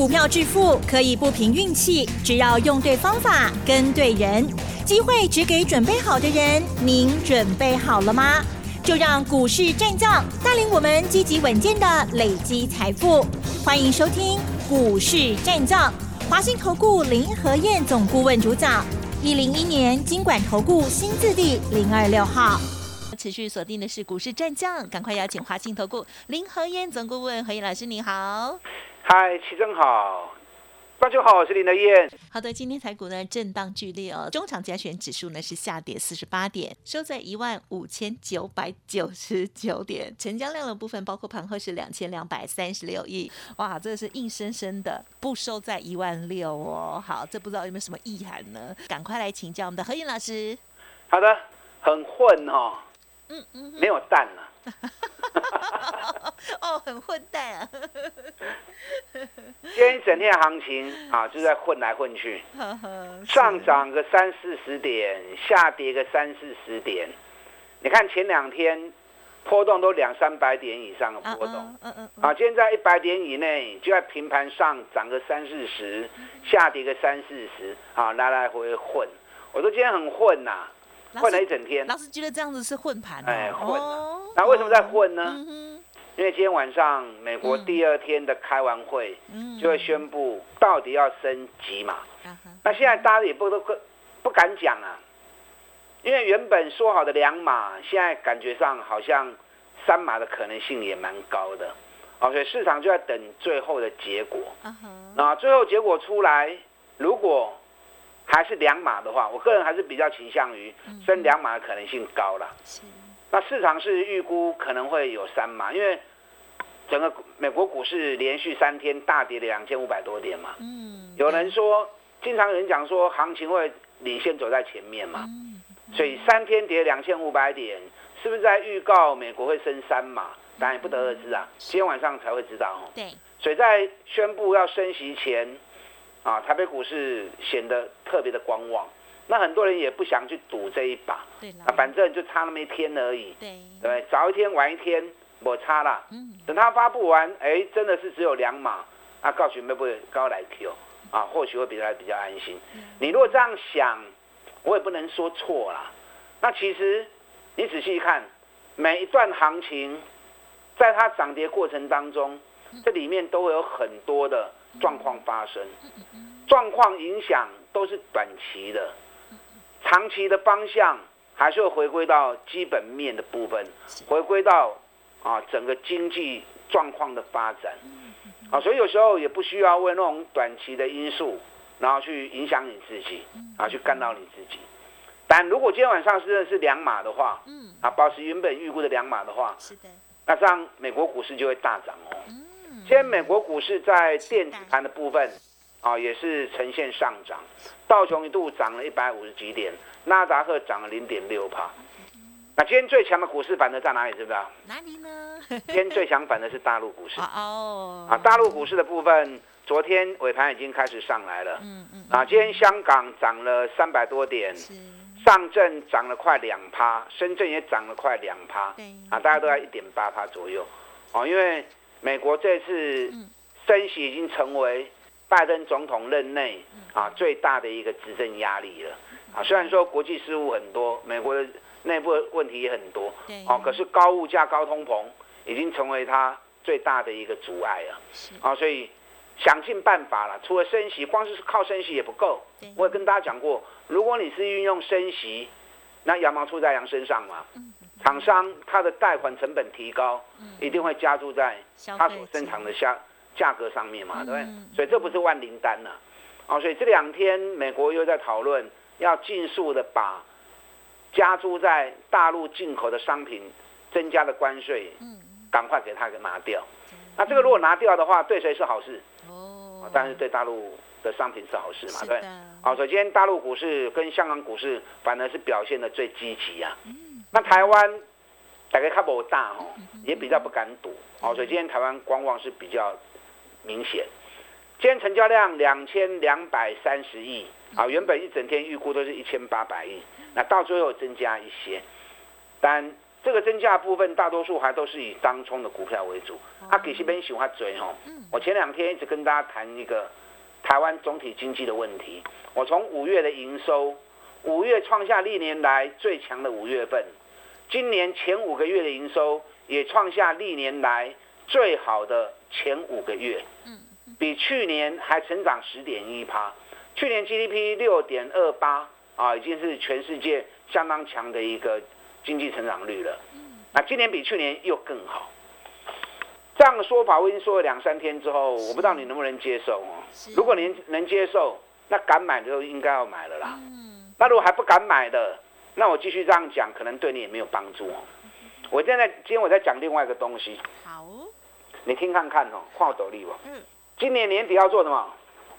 股票致富可以不凭运气，只要用对方法、跟对人，机会只给准备好的人。您准备好了吗？就让股市战将带领我们积极稳健的累积财富。欢迎收听股市战将，华信投顾林和燕总顾问主讲，一零一年经管投顾新字第零二六号。持续锁定的是股市战将，赶快邀请华信投顾林和燕总顾问何燕老师，您好。嗨，齐正好，大家好，我是林德燕。好的，今天台股呢震荡剧烈哦，中场加权指数呢是下跌四十八点，收在一万五千九百九十九点，成交量的部分包括盘后是两千两百三十六亿，哇，这是硬生生的不收在一万六哦。好，这不知道有没有什么意涵呢？赶快来请教我们的何燕老师。好的，很混哦，嗯嗯，没有蛋了。哦，很混蛋啊！今天一整天行情啊，就在混来混去，上涨个三四十点，下跌个三四十点。你看前两天波动都两三百点以上的波动，嗯嗯，啊，今天在一百点以内，就在平盘上涨个三四十，下跌个三四十，啊，来来回回混。我说今天很混呐。混了一整天，老师觉得这样子是混盘哎，混。那为什么在混呢？因为今天晚上美国第二天的开完会，就会宣布到底要升级嘛。那现在大家也不都不敢讲啊，因为原本说好的两码，现在感觉上好像三码的可能性也蛮高的。哦，所以市场就在等最后的结果。那最后结果出来，如果还是两码的话，我个人还是比较倾向于升两码的可能性高了。那市场是预估可能会有三码，因为整个美国股市连续三天大跌了两千五百多点嘛。嗯。有人说，经常有人讲说，行情会领先走在前面嘛。嗯。所以三天跌两千五百点，是不是在预告美国会升三码？当然也不得而知啊。今天晚上才会知道哦。对。所以在宣布要升息前。啊，台北股市显得特别的观望，那很多人也不想去赌这一把，啊，反正就差那么一天而已，对，对，早一天晚一天我差了，嗯，等他发布完，哎，真的是只有两码，啊，告诉会不会高来 Q，啊，或许会比较比较安心。你如果这样想，我也不能说错啦。那其实你仔细一看，每一段行情，在它涨跌过程当中，这里面都会有很多的。状况发生，状况影响都是短期的，长期的方向还是会回归到基本面的部分，回归到啊整个经济状况的发展，啊，所以有时候也不需要为那种短期的因素，然后去影响你自己，啊，去干扰你自己。但如果今天晚上是是两码的话，嗯，啊，保持原本预估的两码的话，是的，那这样美国股市就会大涨哦。今天美国股市在电子盘的部分，啊，也是呈现上涨，道琼一度涨了一百五十几点，纳达克涨了零点六帕。那今天最强的股市反的在哪里？知不知道？哪里呢？今天最强反的是大陆股市。哦。啊，大陆股市的部分，昨天尾盘已经开始上来了。嗯嗯。啊，今天香港涨了三百多点，上证涨了快两趴，深圳也涨了快两趴。啊，大家都在一点八趴左右。哦，因为。美国这次升息已经成为拜登总统任内啊最大的一个执政压力了啊。虽然说国际事务很多，美国的内部问题也很多，哦，可是高物价、高通膨已经成为他最大的一个阻碍了啊。所以想尽办法了，除了升息，光是靠升息也不够。我也跟大家讲过，如果你是运用升息，那羊毛出在羊身上嘛。厂商他的贷款成本提高，一定会加注在他所生产的价价格上面嘛，对不对？所以这不是万灵丹呐，哦，所以这两天美国又在讨论要尽速的把加注在大陆进口的商品增加的关税，赶快给他给拿掉。那这个如果拿掉的话，对谁是好事？哦，但是对大陆的商品是好事嘛，对。好，首先大陆股市跟香港股市反而是表现的最积极啊。那台湾大概看不大哦，也比较不敢赌哦，所以今天台湾观望是比较明显。今天成交量两千两百三十亿啊，原本一整天预估都是一千八百亿，那到最后增加一些，但这个增加部分大多数还都是以当冲的股票为主。啊，给西边喜欢追哈。我前两天一直跟大家谈一个台湾总体经济的问题。我从五月的营收，五月创下历年来最强的五月份，今年前五个月的营收也创下历年来最好的前五个月。比去年还成长十点一趴。去年 GDP 六点二八啊，已经是全世界相当强的一个。经济成长率了，那今年比去年又更好。这样的说法我已经说了两三天之后，我不知道你能不能接受哦。如果您能接受，那敢买的就应该要买了啦。那如果还不敢买的，那我继续这样讲，可能对你也没有帮助哦。我现在今天我在讲另外一个东西。好，你听看看哦，跨斗笠哦。嗯。今年年底要做什么？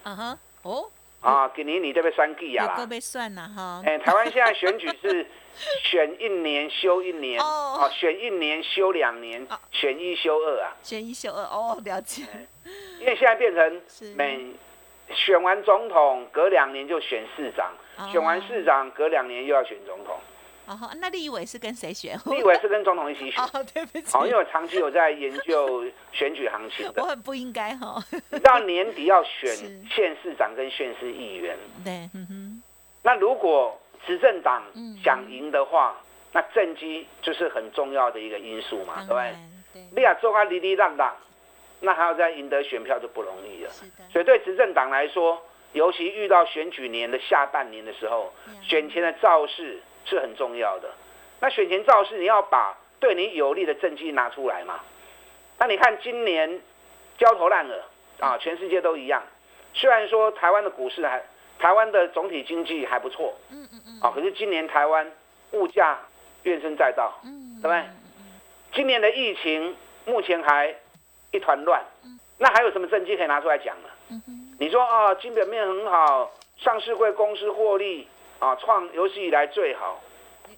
嗯哼。哦。啊，给你你这边算计呀啦。有被算了哈。哎，台湾现在选举是。选一年休一年，哦，选一年休两年，选一休二啊，选一休二哦，了解。因为现在变成每选完总统隔两年就选市长，选完市长隔两年又要选总统。哦，那立委是跟谁选？立委是跟总统一起选。哦，对不起。哦，因为我长期有在研究选举行情的。我很不应该哈。到年底要选 县市长跟县市议员。对，嗯哼。那如果。执政党想赢的话，那政绩就是很重要的一个因素嘛，对不对？你要做啊，哩哩浪浪，那还要再赢得选票就不容易了。所以对执政党来说，尤其遇到选举年的下半年的时候，选前的造势是很重要的。那选前造势，你要把对你有利的政绩拿出来嘛？那你看今年焦头烂额啊，全世界都一样。虽然说台湾的股市还。台湾的总体经济还不错，嗯嗯嗯，啊，可是今年台湾物价怨声载道，嗯，对不对？今年的疫情目前还一团乱，那还有什么政绩可以拿出来讲呢？嗯你说啊，基本面很好，上市会公司获利啊，创有史以来最好，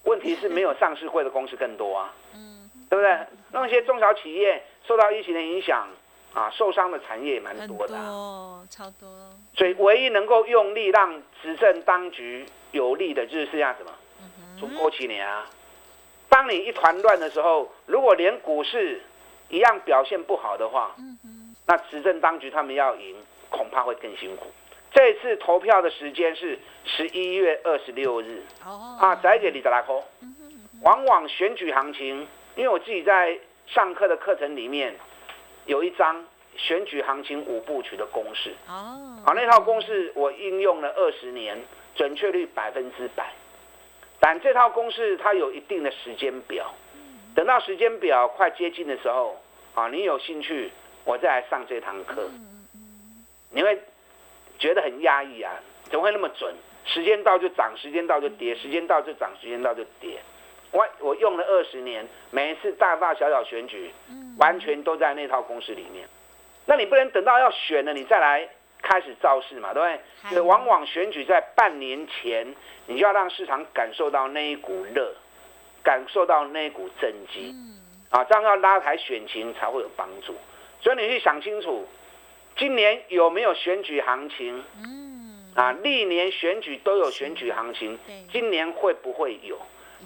问题是没有上市会的公司更多啊，嗯，对不对？那些中小企业受到疫情的影响。啊，受伤的产业也蛮多的，超多。所以唯一能够用力让执政当局有利的，就是剩下什么？从过去年啊，当你一团乱的时候，如果连股市一样表现不好的话，那执政当局他们要赢，恐怕会更辛苦。这次投票的时间是十一月二十六日。哦。啊，再给你的拉扣。往往选举行情，因为我自己在上课的课程里面。有一张选举行情五部曲的公式哦，好，那套公式我应用了二十年，准确率百分之百。但这套公式它有一定的时间表，等到时间表快接近的时候，啊，你有兴趣，我再来上这堂课。你会觉得很压抑啊，怎么会那么准？时间到就涨，时间到就跌，时间到就涨，时间到就跌。我我用了二十年，每一次大大小小选举，完全都在那套公式里面。那你不能等到要选了，你再来开始造势嘛，对不对？所以往往选举在半年前，你就要让市场感受到那一股热，感受到那一股政绩，啊，这样要拉抬选情才会有帮助。所以你去想清楚，今年有没有选举行情？嗯，啊，历年选举都有选举行情，今年会不会有？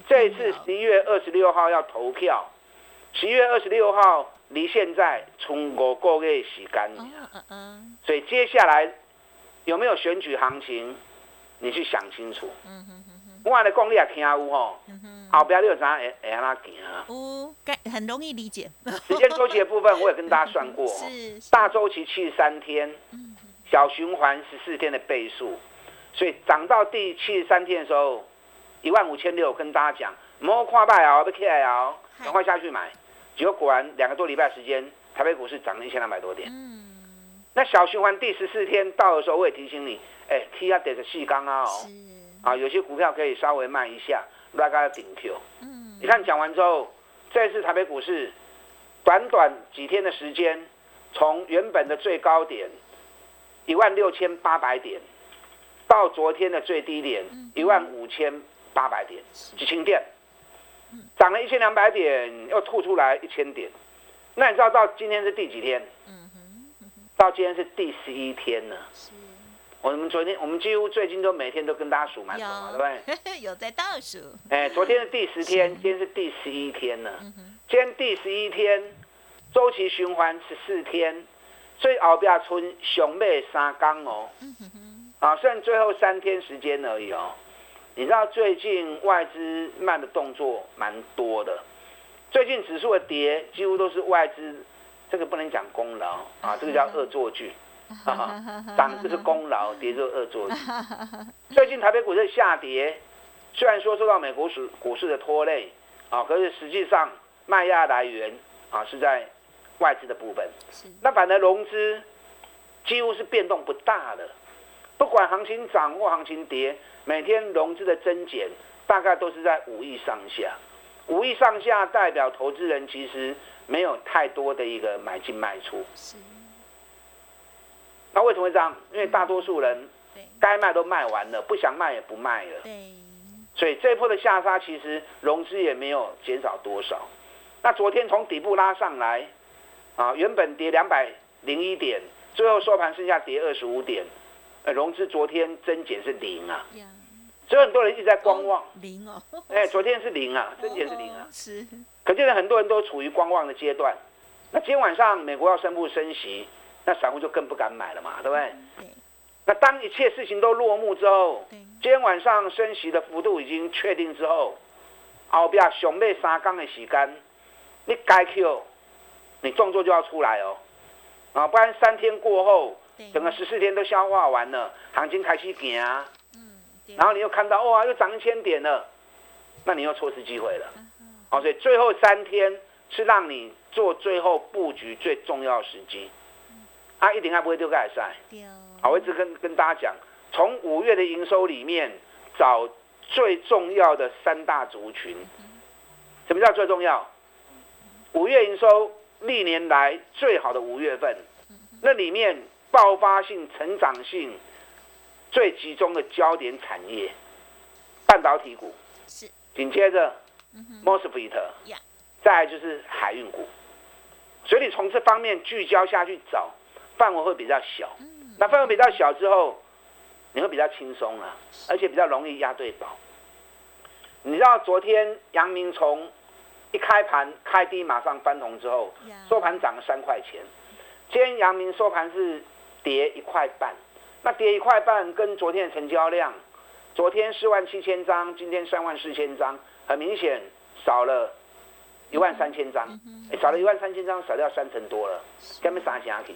这一次十一月二十六号要投票，十一月二十六号离现在从五个月时间，所以接下来有没有选举行情，你去想清楚。我的功力也听有吼，后边你有啥会会安怎行？有，很容易理解。时间周期的部分我也跟大家算过，是大周期七十三天，小循环十四天的倍数，所以涨到第七十三天的时候。一万五千六，跟大家讲，莫跨拜哦，要起来哦，赶快下去买。结果果然两个多礼拜时间，台北股市涨了一千两百多点。嗯。那小循环第十四天到的时候，我也提醒你，哎，T 啊得个细钢啊哦。啊，有些股票可以稍微慢一下，拉个顶 Q。嗯。你看讲完之后，这次台北股市短短几天的时间，从原本的最高点一万六千八百点，到昨天的最低点一万五千。八百点，几千点，涨了一千两百点，又吐出来一千点。那你知道到今天是第几天？到今天是第十一天了。我们昨天我们几乎最近都每天都跟大家数嘛，对不对？有在倒数。哎，昨天是第十天，今天是第十一天了。今天第十一天，周期循环十四天，所以后边村熊妹三缸哦。啊，剩最后三天时间而已哦。你知道最近外资慢的动作蛮多的，最近指数的跌几乎都是外资，这个不能讲功劳啊，这个叫恶作剧。涨就是功劳，跌就是恶作剧。最近台北股市下跌，虽然说受到美国市股市的拖累啊，可是实际上卖压来源啊是在外资的部分。那反而融资几乎是变动不大的。不管行情涨或行情跌，每天融资的增减大概都是在五亿上下。五亿上下代表投资人其实没有太多的一个买进卖出。那为什么会这样？因为大多数人该卖都卖完了，不想卖也不卖了。所以这一波的下杀其实融资也没有减少多少。那昨天从底部拉上来，啊，原本跌两百零一点，最后收盘剩下跌二十五点。融资昨天增减是零啊，所以很多人一直在观望。零哦，哎，昨天是零啊，增减是零啊。是，可见很多人都处于观望的阶段。那今天晚上美国要宣布升息，那散户就更不敢买了嘛，对不对？那当一切事情都落幕之后，今天晚上升息的幅度已经确定之后，后边熊妹三缸的时间，你该 Q，你动作就要出来哦，啊，不然三天过后。整个十四天都消化完了，行情开始行啊，然后你又看到哇，又涨一千点了，那你又错失机会了。好，所以最后三天是让你做最后布局最重要的时机。啊，一定还不会丢盖赛。好，我一直跟跟大家讲，从五月的营收里面找最重要的三大族群。什么叫最重要？五月营收历年来最好的五月份，那里面。爆发性、成长性最集中的焦点产业，半导体股。是，紧接着 mosfet，再就是海运股，所以你从这方面聚焦下去找，范围会比较小。那范围比较小之后，你会比较轻松啊，而且比较容易压对宝。你知道昨天阳明从一开盘开低马上翻红之后，收盘涨了三块钱。今天阳明收盘是。跌一块半，那跌一块半跟昨天的成交量，昨天四万七千张，今天三万四千张，很明显少了一万三千张，少了一万三千张，少掉三成多了，根本啥下去？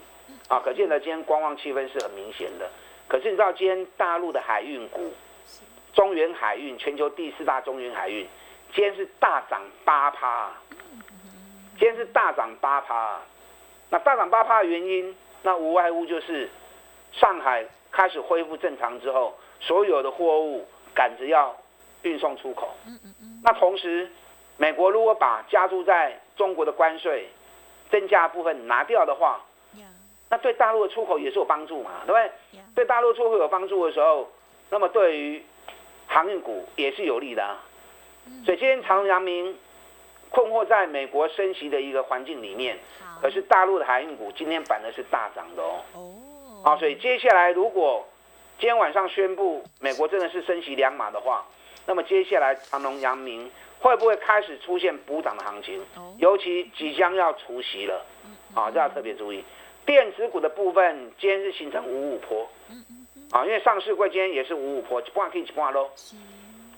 啊，可见呢，今天观望气氛是很明显的。可是你知道今天大陆的海运股，中原海运，全球第四大中原海运，今天是大涨八趴，今天是大涨八趴，那大涨八趴的原因？那无外乎就是上海开始恢复正常之后，所有的货物赶着要运送出口。那同时，美国如果把加注在中国的关税增加部分拿掉的话，那对大陆的出口也是有帮助嘛，对不对？对大陆出口有帮助的时候，那么对于航运股也是有利的啊。所以今天长阳明困惑在美国升息的一个环境里面。可是大陆的航运股今天反而是大涨的哦。哦。啊，所以接下来如果今天晚上宣布美国真的是升息两码的话，那么接下来长隆、阳明会不会开始出现补涨的行情？尤其即将要除息了，啊，这要特别注意。电子股的部分今天是形成五五坡。啊，因为上市柜今天也是五五坡，一半可以一半喽。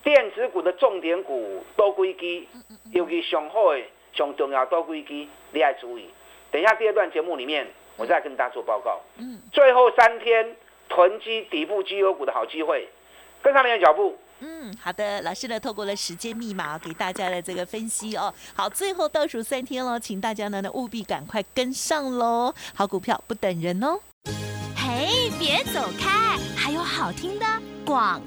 电子股的重点股多归基，尤其上好的、上重要多归基，你要注意。等一下，第二段节目里面，我再跟大家做报告。嗯，最后三天囤积底部绩优股的好机会，跟上你的脚步。嗯，好的，老师呢透过了时间密码给大家的这个分析哦。好，最后倒数三天喽，请大家呢呢务必赶快跟上喽。好股票不等人哦。嘿，别走开，还有好听的广。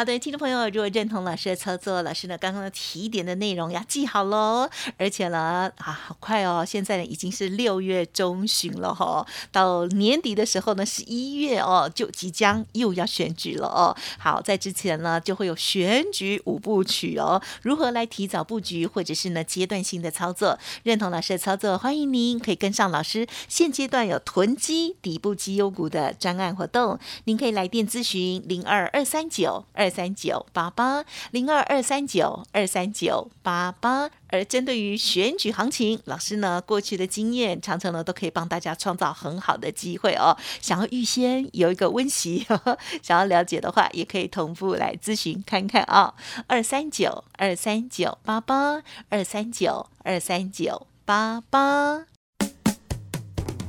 好的，听众朋友，如果认同老师的操作，老师呢刚刚的提点的内容要记好喽。而且呢，啊，好快哦，现在呢已经是六月中旬了哈，到年底的时候呢，十一月哦，就即将又要选举了哦。好，在之前呢就会有选举五部曲哦，如何来提早布局，或者是呢阶段性的操作？认同老师的操作，欢迎您可以跟上老师。现阶段有囤积底部绩优股的专案活动，您可以来电咨询零二二三九二。三九八八零二二三九二三九八八，而针对于选举行情，老师呢过去的经验，常常呢都可以帮大家创造很好的机会哦。想要预先有一个温习，想要了解的话，也可以同步来咨询看看啊。二三九二三九八八二三九二三九八八。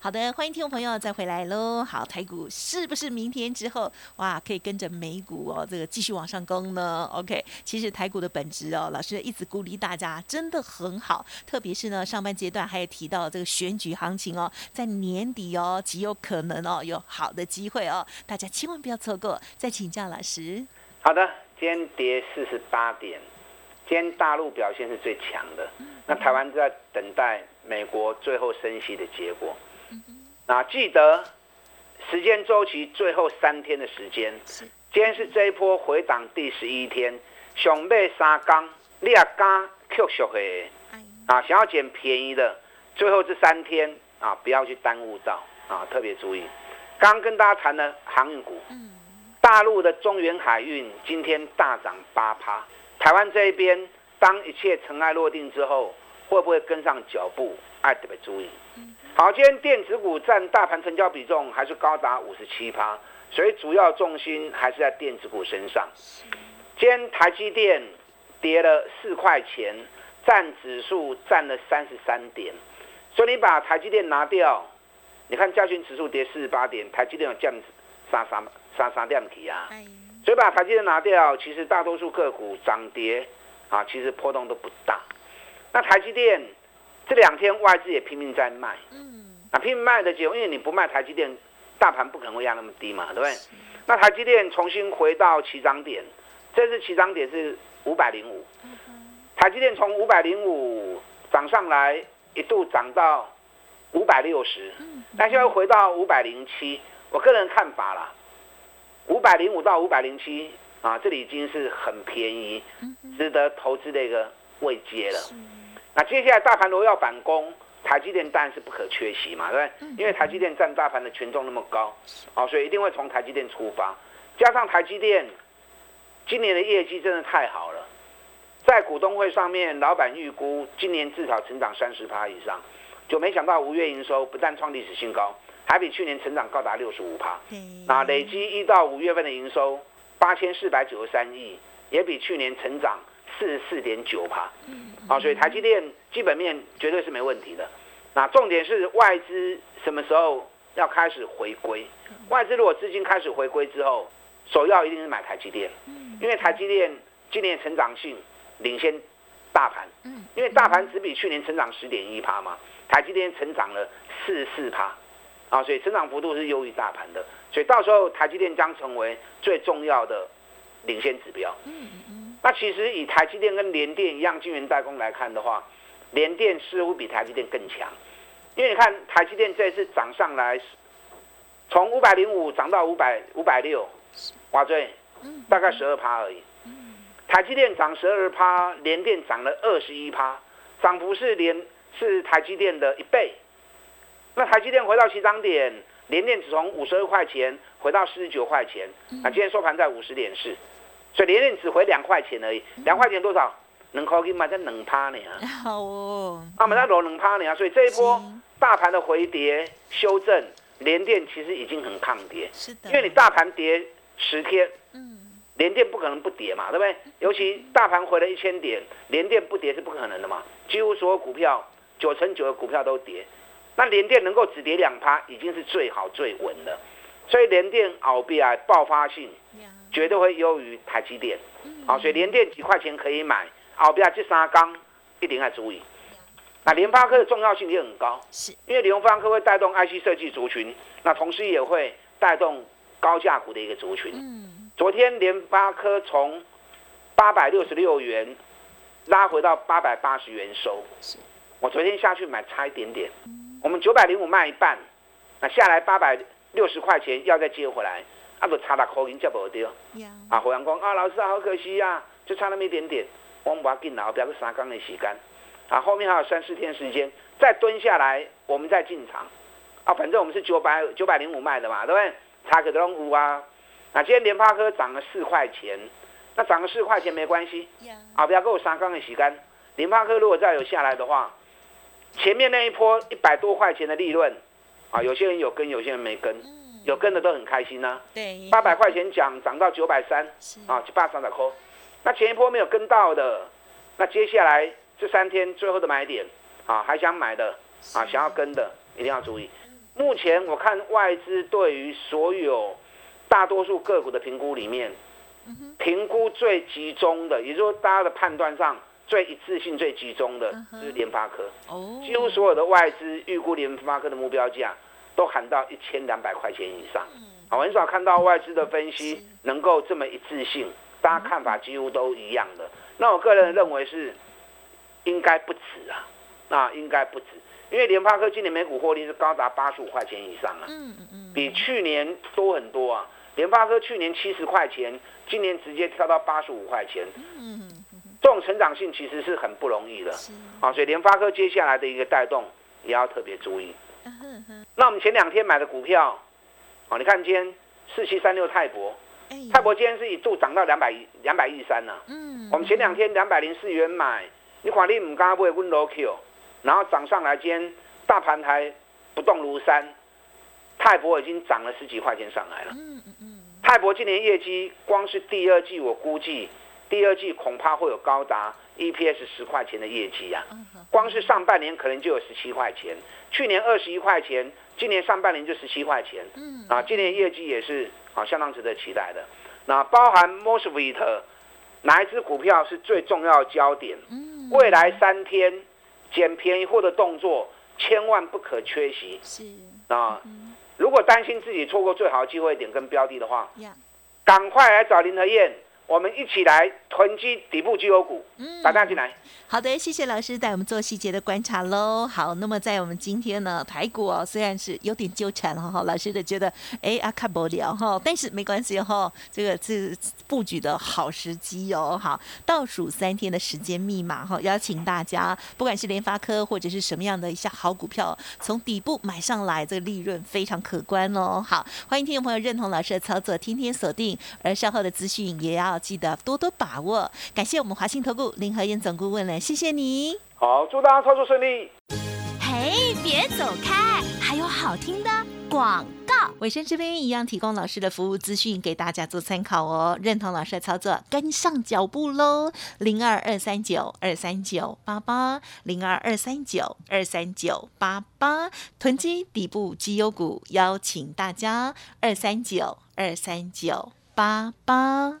好的，欢迎听众朋友再回来喽。好，台股是不是明天之后哇，可以跟着美股哦，这个继续往上攻呢？OK，其实台股的本质哦，老师一直鼓励大家，真的很好。特别是呢，上半阶段还有提到这个选举行情哦，在年底哦，极有可能哦，有好的机会哦，大家千万不要错过。再请教老师。好的，今天跌四十八点，今天大陆表现是最强的，那台湾在等待美国最后升息的结果。那记得时间周期最后三天的时间，今天是这一波回档第十一天，熊背三缸，你也敢 Q 小的啊，想要捡便宜的，最后这三天啊，不要去耽误到啊，特别注意。刚跟大家谈的航运股，大陆的中原海运今天大涨八趴，台湾这一边当一切尘埃落定之后，会不会跟上脚步？爱特别注意。好，今天电子股占大盘成交比重还是高达五十七趴，所以主要重心还是在电子股身上。今天台积电跌了四块钱，占指数占了三十三点，所以你把台积电拿掉，你看加权指数跌四十八点，台积电有降三三三三点几啊？所以把台积电拿掉，其实大多数个股涨跌啊，其实波动都不大。那台积电。这两天外资也拼命在卖，嗯，那拼命卖的结果，因为你不卖台积电，大盘不可能会压那么低嘛，对不对？那台积电重新回到起涨点，这次起涨点是五百零五，台积电从五百零五涨上来，一度涨到五百六十，但现在回到五百零七，我个人看法啦，五百零五到五百零七啊，这里已经是很便宜，值得投资的一个位阶了。那接下来大盘如果要反攻，台积电当然是不可缺席嘛，对不对？因为台积电占大盘的权重那么高，哦，所以一定会从台积电出发。加上台积电今年的业绩真的太好了，在股东会上面，老板预估今年至少成长三十趴以上，就没想到五月营收不但创历史新高，还比去年成长高达六十五趴。那累积一到五月份的营收八千四百九十三亿，也比去年成长四十四点九趴。啊，所以台积电基本面绝对是没问题的。那重点是外资什么时候要开始回归？外资如果资金开始回归之后，首要一定是买台积电，因为台积电今年成长性领先大盘，因为大盘只比去年成长十点一趴嘛，台积电成长了四十四趴，啊，所以成长幅度是优于大盘的，所以到时候台积电将成为最重要的领先指标。那其实以台积电跟联电一样晶圆代工来看的话，联电似乎比台积电更强，因为你看台积电这次涨上来，从五百零五涨到五百五百六，哇，最，大概十二趴而已。台积电涨十二趴，联电涨了二十一趴，涨幅是连是台积电的一倍。那台积电回到起涨点，联电只从五十二块钱回到四十九块钱，那今天收盘在五十点四，所以联电只回两块钱而已，两块钱多少？能可以买在两趴呢？好哦，啊，买在落两趴呢，所以这一波大盘的回跌修正，联电其实已经很抗跌，是的，因为你大盘跌十天，嗯，联电不可能不跌嘛，对不对？尤其大盘回了一千点，联电不跌是不可能的嘛，几乎所有股票九成九的股票都跌，那联电能够只跌两趴，已经是最好最稳的，所以联电熬币啊，爆发性绝对会优于台积电，好，所以联电几块钱可以买。后边这三缸一定要注意。那联发科的重要性也很高，是因为联发科会带动 IC 设计族群，那同时也会带动高价股的一个族群。嗯，昨天联发科从八百六十六元拉回到八百八十元收。是，我昨天下去买差一点点，我们九百零五卖一半，那下来八百六十块钱要再接回来，啊，就差六口音接不掉。啊，火阳光啊，老师好可惜呀，就差那么一点点。我们把它给拿，不要个三缸的时间，啊，后面还有三四天时间，再蹲下来，我们再进场，啊，反正我们是九百九百零五卖的嘛，对不对？差个都五啊，那今天联发科涨了四块钱，那涨了四块钱没关系，啊，不要给我三缸的时间，联发科如果再有下来的话，前面那一波一百多块钱的利润，啊，有些人有跟，有些人没跟，有跟的都很开心呐，对，八百块钱讲涨到九百三，啊，七八三百块。那前一波没有跟到的，那接下来这三天最后的买点啊，还想买的啊，想要跟的一定要注意。目前我看外资对于所有大多数个股的评估里面，评估最集中的，也就是说大家的判断上最一致性最集中的，就是联发科。哦。几乎所有的外资预估联发科的目标价都喊到一千两百块钱以上。啊，我很少看到外资的分析能够这么一致性。大家看法几乎都一样的，那我个人认为是应该不止啊，那应该不止，因为联发科今年每股获利是高达八十五块钱以上啊，嗯嗯嗯，比去年多很多啊。联发科去年七十块钱，今年直接跳到八十五块钱，嗯嗯这种成长性其实是很不容易的，啊，所以联发科接下来的一个带动也要特别注意。那我们前两天买的股票，啊，你看今天四七三六泰博。泰博今天是一度涨到两百两百一三呢。嗯，我们前两天两百零四元买，你看你唔敢买 w i n o Q，然后涨上来，今天大盘还不动如山，泰博已经涨了十几块钱上来了。嗯嗯嗯。泰博今年业绩光是第二季，我估计第二季恐怕会有高达 EPS 十块钱的业绩啊。光是上半年可能就有十七块钱，去年二十一块钱，今年上半年就十七块钱。嗯。啊，今年业绩也是。啊，相当值得期待的。那包含 Mosfet 哪一只股票是最重要的焦点？嗯，未来三天捡便宜货的动作千万不可缺席。是啊，如果担心自己错过最好的机会点跟标的的话，赶快来找林和燕。我们一起来囤积底部绩优股，嗯，打家进来。好的，谢谢老师带我们做细节的观察喽。好，那么在我们今天呢，台股哦，虽然是有点纠缠了哈，老师的觉得哎啊看不了哈，但是没关系哈，这个是布局的好时机哦。好，倒数三天的时间密码哈，邀请大家，不管是联发科或者是什么样的一些好股票，从底部买上来，这个利润非常可观哦。好，欢迎听众朋友认同老师的操作，天天锁定，而稍后的资讯也要。记得多多把握，感谢我们华信投顾林和燕总顾问了，谢谢你。好，祝大家操作顺利。嘿，别走开，还有好听的广告。尾声这边一样提供老师的服务资讯给大家做参考哦。认同老师的操作，跟上脚步喽。零二二三九二三九八八，零二二三九二三九八八，囤积底部绩优股，邀请大家二三九二三九八八。